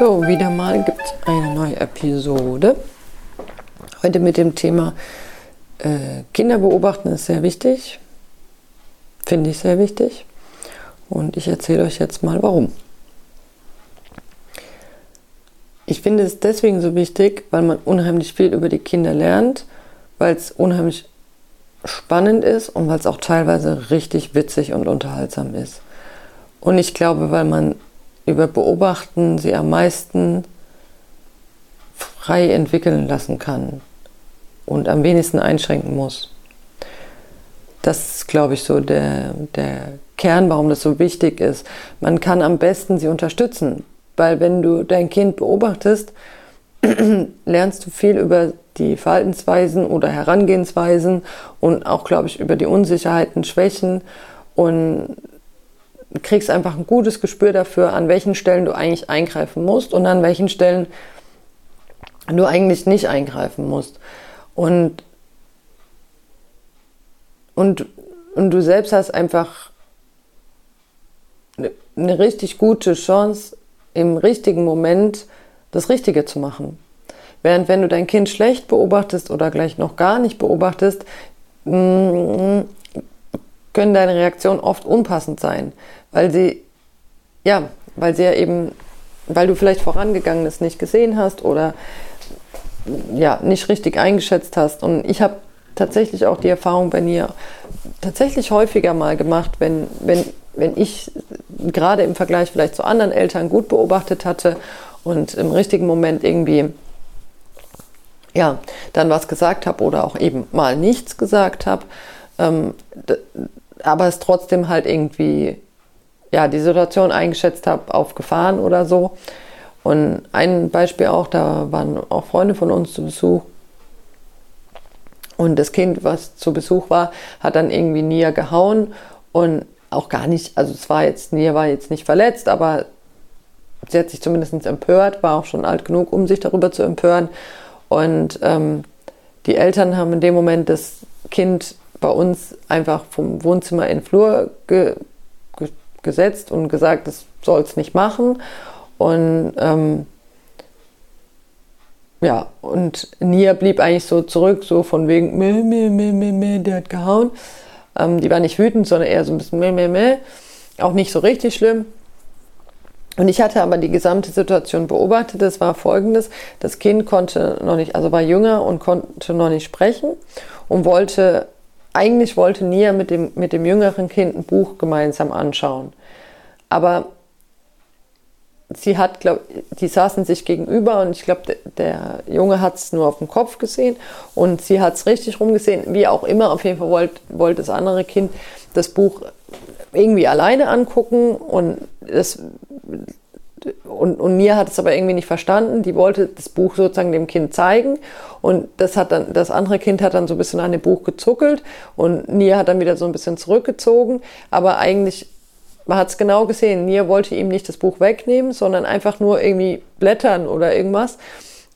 So, wieder mal gibt es eine neue Episode. Heute mit dem Thema äh, Kinder beobachten ist sehr wichtig. Finde ich sehr wichtig. Und ich erzähle euch jetzt mal warum. Ich finde es deswegen so wichtig, weil man unheimlich viel über die Kinder lernt, weil es unheimlich spannend ist und weil es auch teilweise richtig witzig und unterhaltsam ist. Und ich glaube, weil man über Beobachten sie am meisten frei entwickeln lassen kann und am wenigsten einschränken muss. Das ist, glaube ich, so der, der Kern, warum das so wichtig ist. Man kann am besten sie unterstützen, weil wenn du dein Kind beobachtest, lernst du viel über die Verhaltensweisen oder Herangehensweisen und auch, glaube ich, über die Unsicherheiten, Schwächen und kriegst einfach ein gutes Gespür dafür, an welchen Stellen du eigentlich eingreifen musst und an welchen Stellen du eigentlich nicht eingreifen musst. Und, und, und du selbst hast einfach eine, eine richtig gute Chance, im richtigen Moment das Richtige zu machen. Während wenn du dein Kind schlecht beobachtest oder gleich noch gar nicht beobachtest, mm, können deine Reaktionen oft unpassend sein, weil sie, ja, weil sie ja eben, weil du vielleicht vorangegangenes nicht gesehen hast oder ja, nicht richtig eingeschätzt hast. Und ich habe tatsächlich auch die Erfahrung bei mir tatsächlich häufiger mal gemacht, wenn, wenn, wenn ich gerade im Vergleich vielleicht zu anderen Eltern gut beobachtet hatte und im richtigen Moment irgendwie ja, dann was gesagt habe oder auch eben mal nichts gesagt habe, ähm, aber es trotzdem halt irgendwie, ja, die Situation eingeschätzt habe auf Gefahren oder so. Und ein Beispiel auch, da waren auch Freunde von uns zu Besuch. Und das Kind, was zu Besuch war, hat dann irgendwie Nia gehauen und auch gar nicht, also es war jetzt, Nia war jetzt nicht verletzt, aber sie hat sich zumindest empört, war auch schon alt genug, um sich darüber zu empören. Und ähm, die Eltern haben in dem Moment das Kind bei uns einfach vom Wohnzimmer in den Flur ge ge gesetzt und gesagt, das soll es nicht machen. Und ähm, ja, und Nia blieb eigentlich so zurück, so von wegen, meh, meh, meh, meh, meh, der hat gehauen. Ähm, die war nicht wütend, sondern eher so ein bisschen meh, meh, meh. Auch nicht so richtig schlimm. Und ich hatte aber die gesamte Situation beobachtet. Es war folgendes: Das Kind konnte noch nicht, also war jünger und konnte noch nicht sprechen und wollte eigentlich wollte Nia mit dem, mit dem jüngeren Kind ein Buch gemeinsam anschauen. Aber sie hat, glaube die saßen sich gegenüber und ich glaube, der, der, Junge hat es nur auf dem Kopf gesehen und sie hat es richtig rumgesehen. Wie auch immer, auf jeden Fall wollte wollt das andere Kind das Buch irgendwie alleine angucken und das und, und Nia hat es aber irgendwie nicht verstanden. Die wollte das Buch sozusagen dem Kind zeigen. Und das hat dann, das andere Kind hat dann so ein bisschen an dem Buch gezuckelt. Und Nia hat dann wieder so ein bisschen zurückgezogen. Aber eigentlich, man hat es genau gesehen, Nia wollte ihm nicht das Buch wegnehmen, sondern einfach nur irgendwie blättern oder irgendwas.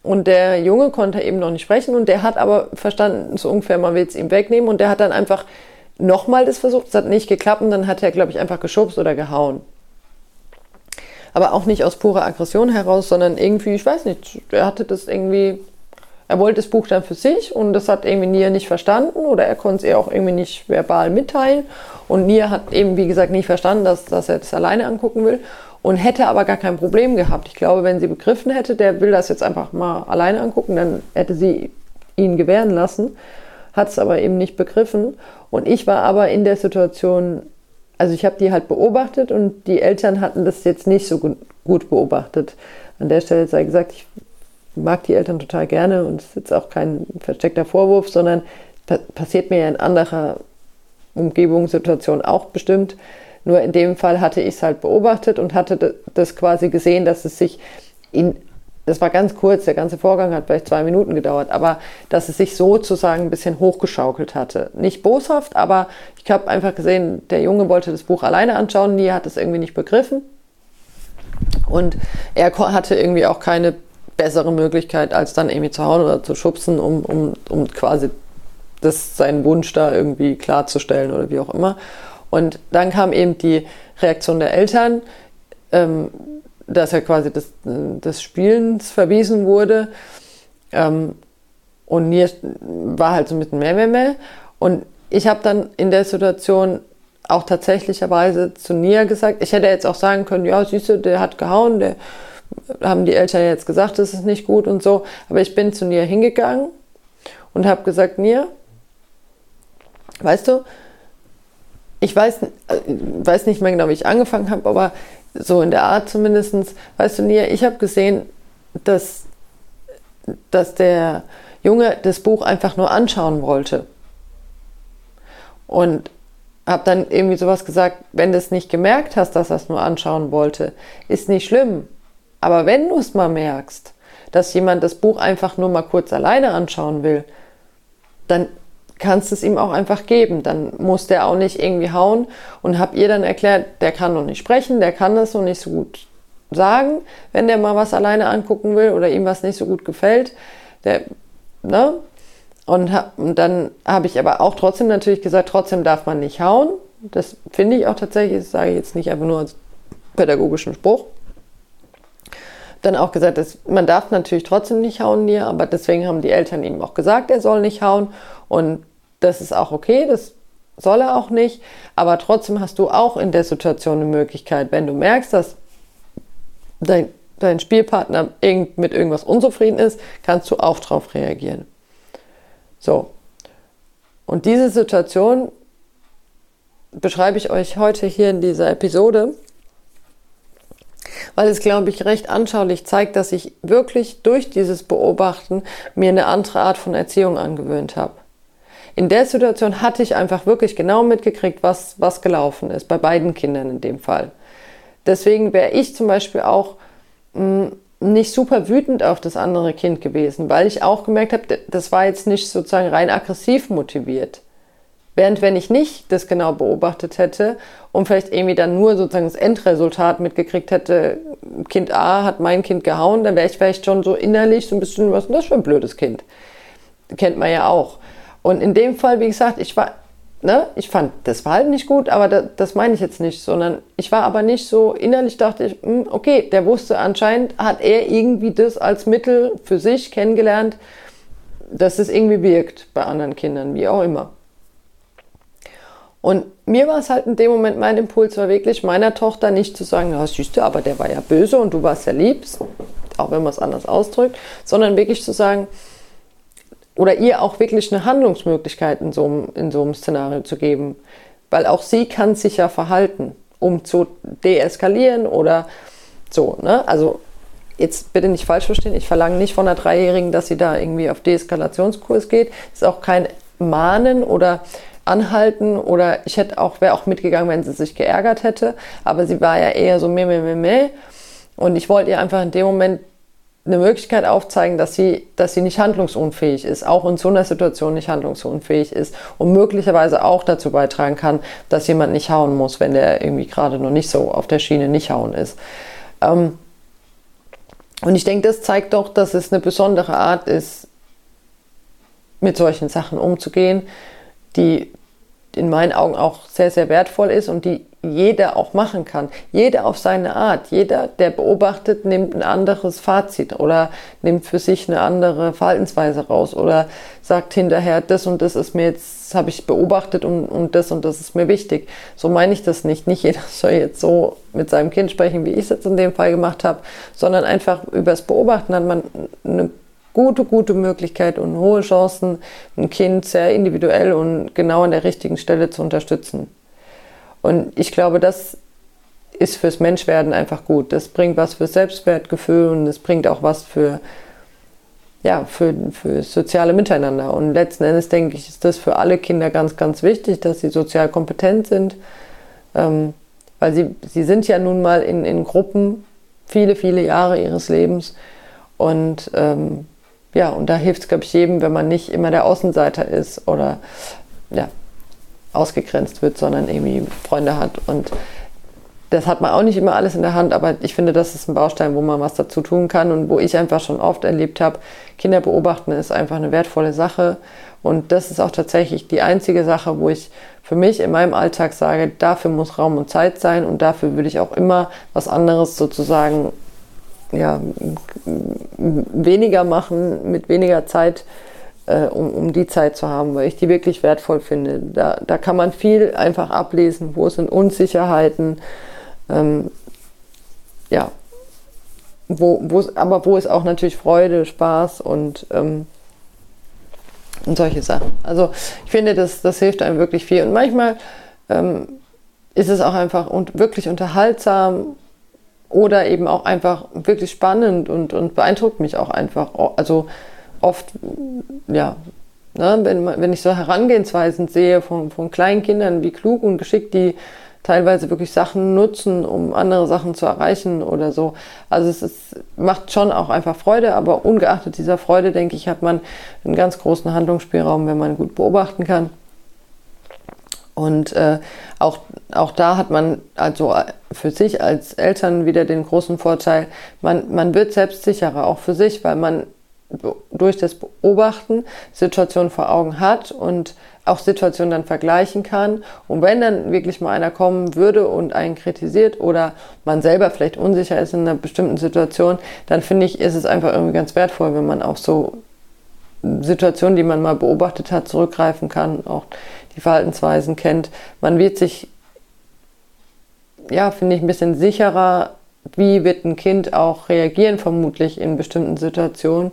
Und der Junge konnte eben noch nicht sprechen. Und der hat aber verstanden, so ungefähr, man will es ihm wegnehmen. Und der hat dann einfach nochmal das versucht, es hat nicht geklappt. Und dann hat er, glaube ich, einfach geschubst oder gehauen aber auch nicht aus purer Aggression heraus, sondern irgendwie, ich weiß nicht, er hatte das irgendwie, er wollte das Buch dann für sich und das hat irgendwie Nia nicht verstanden oder er konnte es ihr auch irgendwie nicht verbal mitteilen und Nia hat eben, wie gesagt, nicht verstanden, dass, dass er das alleine angucken will und hätte aber gar kein Problem gehabt. Ich glaube, wenn sie begriffen hätte, der will das jetzt einfach mal alleine angucken, dann hätte sie ihn gewähren lassen, hat es aber eben nicht begriffen und ich war aber in der Situation also ich habe die halt beobachtet und die Eltern hatten das jetzt nicht so gut beobachtet. An der Stelle sei gesagt, ich mag die Eltern total gerne und es ist jetzt auch kein versteckter Vorwurf, sondern passiert mir in anderer Umgebungssituation auch bestimmt. Nur in dem Fall hatte ich es halt beobachtet und hatte das quasi gesehen, dass es sich in das war ganz kurz, der ganze Vorgang hat vielleicht zwei Minuten gedauert, aber dass es sich sozusagen ein bisschen hochgeschaukelt hatte. Nicht boshaft, aber ich habe einfach gesehen, der Junge wollte das Buch alleine anschauen, Nia hat es irgendwie nicht begriffen. Und er hatte irgendwie auch keine bessere Möglichkeit, als dann irgendwie zu hauen oder zu schubsen, um, um, um quasi das, seinen Wunsch da irgendwie klarzustellen oder wie auch immer. Und dann kam eben die Reaktion der Eltern, ähm, dass er quasi des, des Spielens verwiesen wurde. Ähm, und Nier war halt so mehr, mehr, mehr. Und ich habe dann in der Situation auch tatsächlicherweise zu Nia gesagt, ich hätte jetzt auch sagen können, ja, siehst du, der hat gehauen, der haben die Eltern jetzt gesagt, das ist nicht gut und so. Aber ich bin zu Nia hingegangen und habe gesagt, Nia, weißt du, ich weiß, äh, weiß nicht mehr genau, wie ich angefangen habe, aber so in der Art zumindest, weißt du, Nia, ich habe gesehen, dass, dass der Junge das Buch einfach nur anschauen wollte. Und habe dann irgendwie sowas gesagt, wenn du es nicht gemerkt hast, dass er es nur anschauen wollte, ist nicht schlimm. Aber wenn du es mal merkst, dass jemand das Buch einfach nur mal kurz alleine anschauen will, dann kannst es ihm auch einfach geben. Dann muss der auch nicht irgendwie hauen und hab ihr dann erklärt, der kann noch nicht sprechen, der kann das noch nicht so gut sagen, wenn der mal was alleine angucken will oder ihm was nicht so gut gefällt. Der, ne? Und, und dann habe ich aber auch trotzdem natürlich gesagt, trotzdem darf man nicht hauen. Das finde ich auch tatsächlich, das sage ich jetzt nicht einfach nur als pädagogischen Spruch. Dann auch gesagt, dass man darf natürlich trotzdem nicht hauen hier, aber deswegen haben die Eltern ihm auch gesagt, er soll nicht hauen. Und das ist auch okay, das soll er auch nicht. Aber trotzdem hast du auch in der Situation eine Möglichkeit, wenn du merkst, dass dein, dein Spielpartner mit irgendwas unzufrieden ist, kannst du auch darauf reagieren. So. Und diese Situation beschreibe ich euch heute hier in dieser Episode, weil es, glaube ich, recht anschaulich zeigt, dass ich wirklich durch dieses Beobachten mir eine andere Art von Erziehung angewöhnt habe. In der Situation hatte ich einfach wirklich genau mitgekriegt, was, was gelaufen ist, bei beiden Kindern in dem Fall. Deswegen wäre ich zum Beispiel auch mh, mm, nicht super wütend auf das andere Kind gewesen, weil ich auch gemerkt habe, das war jetzt nicht sozusagen rein aggressiv motiviert. Während wenn ich nicht das genau beobachtet hätte und vielleicht irgendwie dann nur sozusagen das Endresultat mitgekriegt hätte, Kind A hat mein Kind gehauen, dann wäre ich vielleicht schon so innerlich so ein bisschen, was ist das für ein blödes Kind? Kennt man ja auch. Und in dem Fall, wie gesagt, ich war ne, ich fand das Verhalten nicht gut, aber das, das meine ich jetzt nicht, sondern ich war aber nicht so, innerlich dachte ich, mh, hm, okay, der wusste anscheinend, hat er irgendwie das als Mittel für sich kennengelernt, dass es irgendwie wirkt bei anderen Kindern, wie auch immer. Und mir war es halt in dem Moment, mein Impuls war wirklich, meiner Tochter nicht zu sagen, ja, siehst du, aber der war ja böse und du warst ja lieb, auch wenn man es anders ausdrückt, sondern wirklich zu sagen, oder ihr auch wirklich eine Handlungsmöglichkeit in so, einem, in so einem Szenario zu geben. Weil auch sie kann sich ja verhalten, um zu deeskalieren oder so. Ne? Also jetzt bitte nicht falsch verstehen, ich verlange nicht von einer Dreijährigen, dass sie da irgendwie auf Deeskalationskurs geht. Das ist auch kein Mahnen oder Anhalten oder ich hätte auch, wäre auch mitgegangen, wenn sie sich geärgert hätte. Aber sie war ja eher so meh, meh, meh, meh. Und ich wollte ihr einfach in dem Moment eine Möglichkeit aufzeigen, dass sie, dass sie nicht handlungsunfähig ist, auch in so einer Situation nicht handlungsunfähig ist und möglicherweise auch dazu beitragen kann, dass jemand nicht hauen muss, wenn der irgendwie gerade noch nicht so auf der Schiene nicht hauen ist. Ähm, und ich denke, das zeigt doch, dass es eine besondere Art ist, mit solchen Sachen umzugehen, die in meinen Augen auch sehr, sehr wertvoll ist und die jeder auch machen kann. Jeder auf seine Art. Jeder, der beobachtet, nimmt ein anderes Fazit oder nimmt für sich eine andere Verhaltensweise raus oder sagt hinterher, das und das ist mir jetzt, habe ich beobachtet und, und das und das ist mir wichtig. So meine ich das nicht. Nicht jeder soll jetzt so mit seinem Kind sprechen, wie ich es jetzt in dem Fall gemacht habe, sondern einfach übers Beobachten hat man eine gute, gute Möglichkeit und hohe Chancen, ein Kind sehr individuell und genau an der richtigen Stelle zu unterstützen. Und ich glaube, das ist fürs Menschwerden einfach gut. Das bringt was für Selbstwertgefühl und es bringt auch was für, ja, für, für soziale Miteinander. Und letzten Endes denke ich, ist das für alle Kinder ganz, ganz wichtig, dass sie sozial kompetent sind. Ähm, weil sie, sie sind ja nun mal in, in Gruppen viele, viele Jahre ihres Lebens. Und ähm, ja, und da hilft es, glaube ich, jedem, wenn man nicht immer der Außenseiter ist oder ja, ausgegrenzt wird, sondern irgendwie Freunde hat. Und das hat man auch nicht immer alles in der Hand, aber ich finde, das ist ein Baustein, wo man was dazu tun kann und wo ich einfach schon oft erlebt habe, Kinder beobachten ist einfach eine wertvolle Sache. Und das ist auch tatsächlich die einzige Sache, wo ich für mich in meinem Alltag sage, dafür muss Raum und Zeit sein und dafür würde ich auch immer was anderes sozusagen ja, weniger machen, mit weniger Zeit, äh, um, um die Zeit zu haben, weil ich die wirklich wertvoll finde. Da, da kann man viel einfach ablesen, wo sind Unsicherheiten, ähm, ja, wo, wo, aber wo ist auch natürlich Freude, Spaß und, ähm, und solche Sachen. Also ich finde, das, das hilft einem wirklich viel. Und manchmal ähm, ist es auch einfach und wirklich unterhaltsam oder eben auch einfach wirklich spannend und, und beeindruckt mich auch einfach. Also oft, ja, ne, wenn, wenn ich so Herangehensweisen sehe von, von kleinen Kindern, wie klug und geschickt die teilweise wirklich Sachen nutzen, um andere Sachen zu erreichen oder so. Also es ist, macht schon auch einfach Freude, aber ungeachtet dieser Freude, denke ich, hat man einen ganz großen Handlungsspielraum, wenn man gut beobachten kann. Und äh, auch, auch da hat man also für sich als Eltern wieder den großen Vorteil, man, man wird selbstsicherer, auch für sich, weil man durch das Beobachten Situationen vor Augen hat und auch Situationen dann vergleichen kann. Und wenn dann wirklich mal einer kommen würde und einen kritisiert oder man selber vielleicht unsicher ist in einer bestimmten Situation, dann finde ich, ist es einfach irgendwie ganz wertvoll, wenn man auf so Situationen, die man mal beobachtet hat, zurückgreifen kann, auch die Verhaltensweisen kennt. Man wird sich, ja, finde ich, ein bisschen sicherer, wie wird ein Kind auch reagieren, vermutlich in bestimmten Situationen.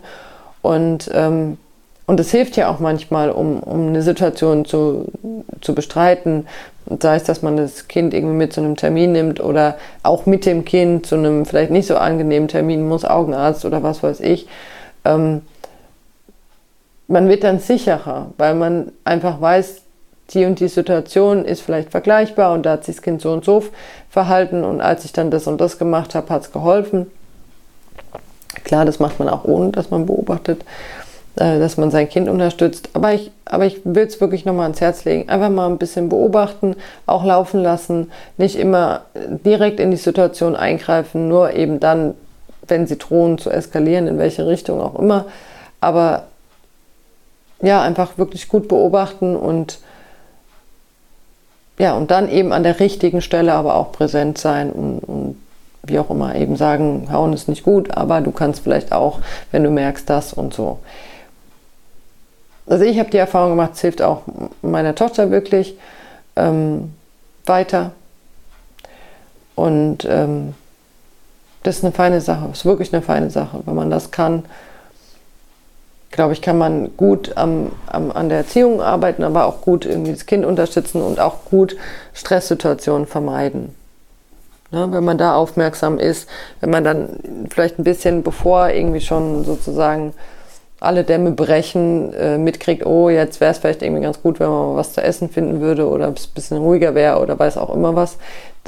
Und, ähm, und es hilft ja auch manchmal, um, um eine Situation zu, zu bestreiten. Sei es, dass man das Kind irgendwie mit zu einem Termin nimmt oder auch mit dem Kind zu einem vielleicht nicht so angenehmen Termin muss, Augenarzt oder was weiß ich. Ähm, man wird dann sicherer, weil man einfach weiß, die und die Situation ist vielleicht vergleichbar und da hat sich das Kind so und so verhalten und als ich dann das und das gemacht habe, hat es geholfen. Klar, das macht man auch ohne, dass man beobachtet, äh, dass man sein Kind unterstützt. Aber ich, aber ich will es wirklich nochmal ans Herz legen. Einfach mal ein bisschen beobachten, auch laufen lassen, nicht immer direkt in die Situation eingreifen, nur eben dann, wenn sie drohen zu eskalieren, in welche Richtung auch immer. Aber ja, einfach wirklich gut beobachten und ja, und dann eben an der richtigen Stelle aber auch präsent sein und, und wie auch immer eben sagen, hauen ist nicht gut, aber du kannst vielleicht auch, wenn du merkst das und so. Also ich habe die Erfahrung gemacht, es hilft auch meiner Tochter wirklich ähm, weiter. Und ähm, das ist eine feine Sache, ist wirklich eine feine Sache, wenn man das kann glaube ich, kann man gut am, am, an der Erziehung arbeiten, aber auch gut irgendwie das Kind unterstützen und auch gut Stresssituationen vermeiden. Ne, wenn man da aufmerksam ist, wenn man dann vielleicht ein bisschen bevor irgendwie schon sozusagen alle Dämme brechen, äh, mitkriegt, oh, jetzt wäre es vielleicht irgendwie ganz gut, wenn man mal was zu essen finden würde oder es ein bisschen ruhiger wäre oder weiß auch immer was.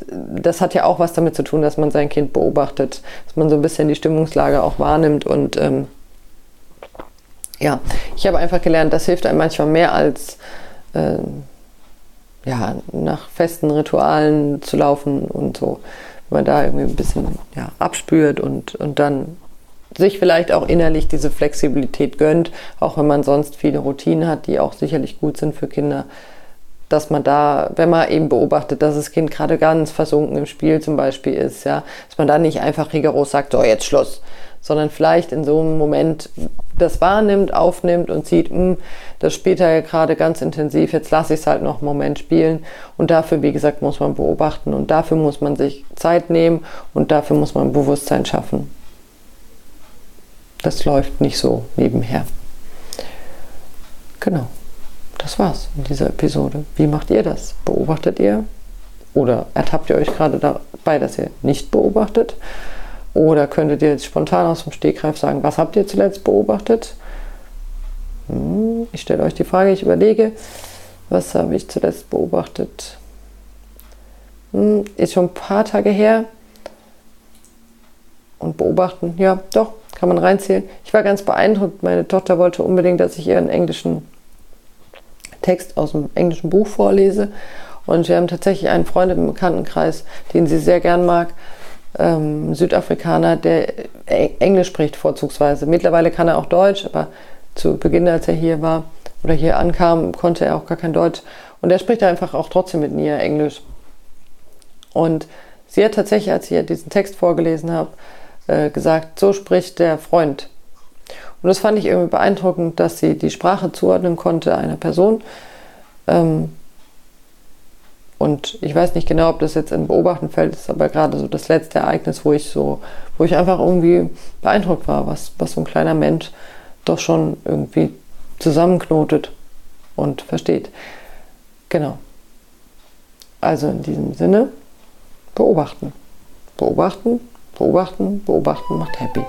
Das hat ja auch was damit zu tun, dass man sein Kind beobachtet, dass man so ein bisschen die Stimmungslage auch wahrnimmt und ähm, ja, ich habe einfach gelernt, das hilft einem manchmal mehr als äh, ja, nach festen Ritualen zu laufen und so. Wenn man da irgendwie ein bisschen ja, abspürt und, und dann sich vielleicht auch innerlich diese Flexibilität gönnt, auch wenn man sonst viele Routinen hat, die auch sicherlich gut sind für Kinder, dass man da, wenn man eben beobachtet, dass das Kind gerade ganz versunken im Spiel zum Beispiel ist, ja, dass man da nicht einfach rigoros sagt, so jetzt Schluss, sondern vielleicht in so einem Moment das wahrnimmt, aufnimmt und sieht, mh, hm, das spielt er ja gerade ganz intensiv, jetzt lasse ich es halt noch einen Moment spielen. Und dafür, wie gesagt, muss man beobachten und dafür muss man sich Zeit nehmen und dafür muss man Bewusstsein schaffen. Das läuft nicht so nebenher. Genau, das war's in dieser Episode. Wie macht ihr das? Beobachtet ihr? Oder ertappt ihr euch gerade dabei, dass ihr nicht beobachtet? Oder könntet ihr jetzt spontan aus dem Stegreif sagen, was habt ihr zuletzt beobachtet? Hm, ich stelle euch die Frage, ich überlege, was habe ich zuletzt beobachtet? Hm, ist schon ein paar Tage her. Und beobachten, ja, doch, kann man reinzählen. Ich war ganz beeindruckt. Meine Tochter wollte unbedingt, dass ich ihr einen englischen Text aus dem englischen Buch vorlese. Und wir haben tatsächlich einen Freund im Bekanntenkreis, den sie sehr gern mag, ähm, Südafrikaner, der Englisch spricht vorzugsweise. Mittlerweile kann er auch Deutsch, aber zu Beginn, als er hier war oder hier ankam, konnte er auch gar kein Deutsch. Und er spricht einfach auch trotzdem mit mir Englisch. Und sie hat tatsächlich, als ich diesen Text vorgelesen habe, äh, gesagt, so spricht der Freund. Und das fand ich irgendwie beeindruckend, dass sie die Sprache zuordnen konnte einer Person. Ähm, und ich weiß nicht genau, ob das jetzt in Beobachten fällt, ist aber gerade so das letzte Ereignis, wo ich so, wo ich einfach irgendwie beeindruckt war, was, was so ein kleiner Mensch doch schon irgendwie zusammenknotet und versteht. Genau. Also in diesem Sinne, beobachten. Beobachten, beobachten, beobachten macht happy.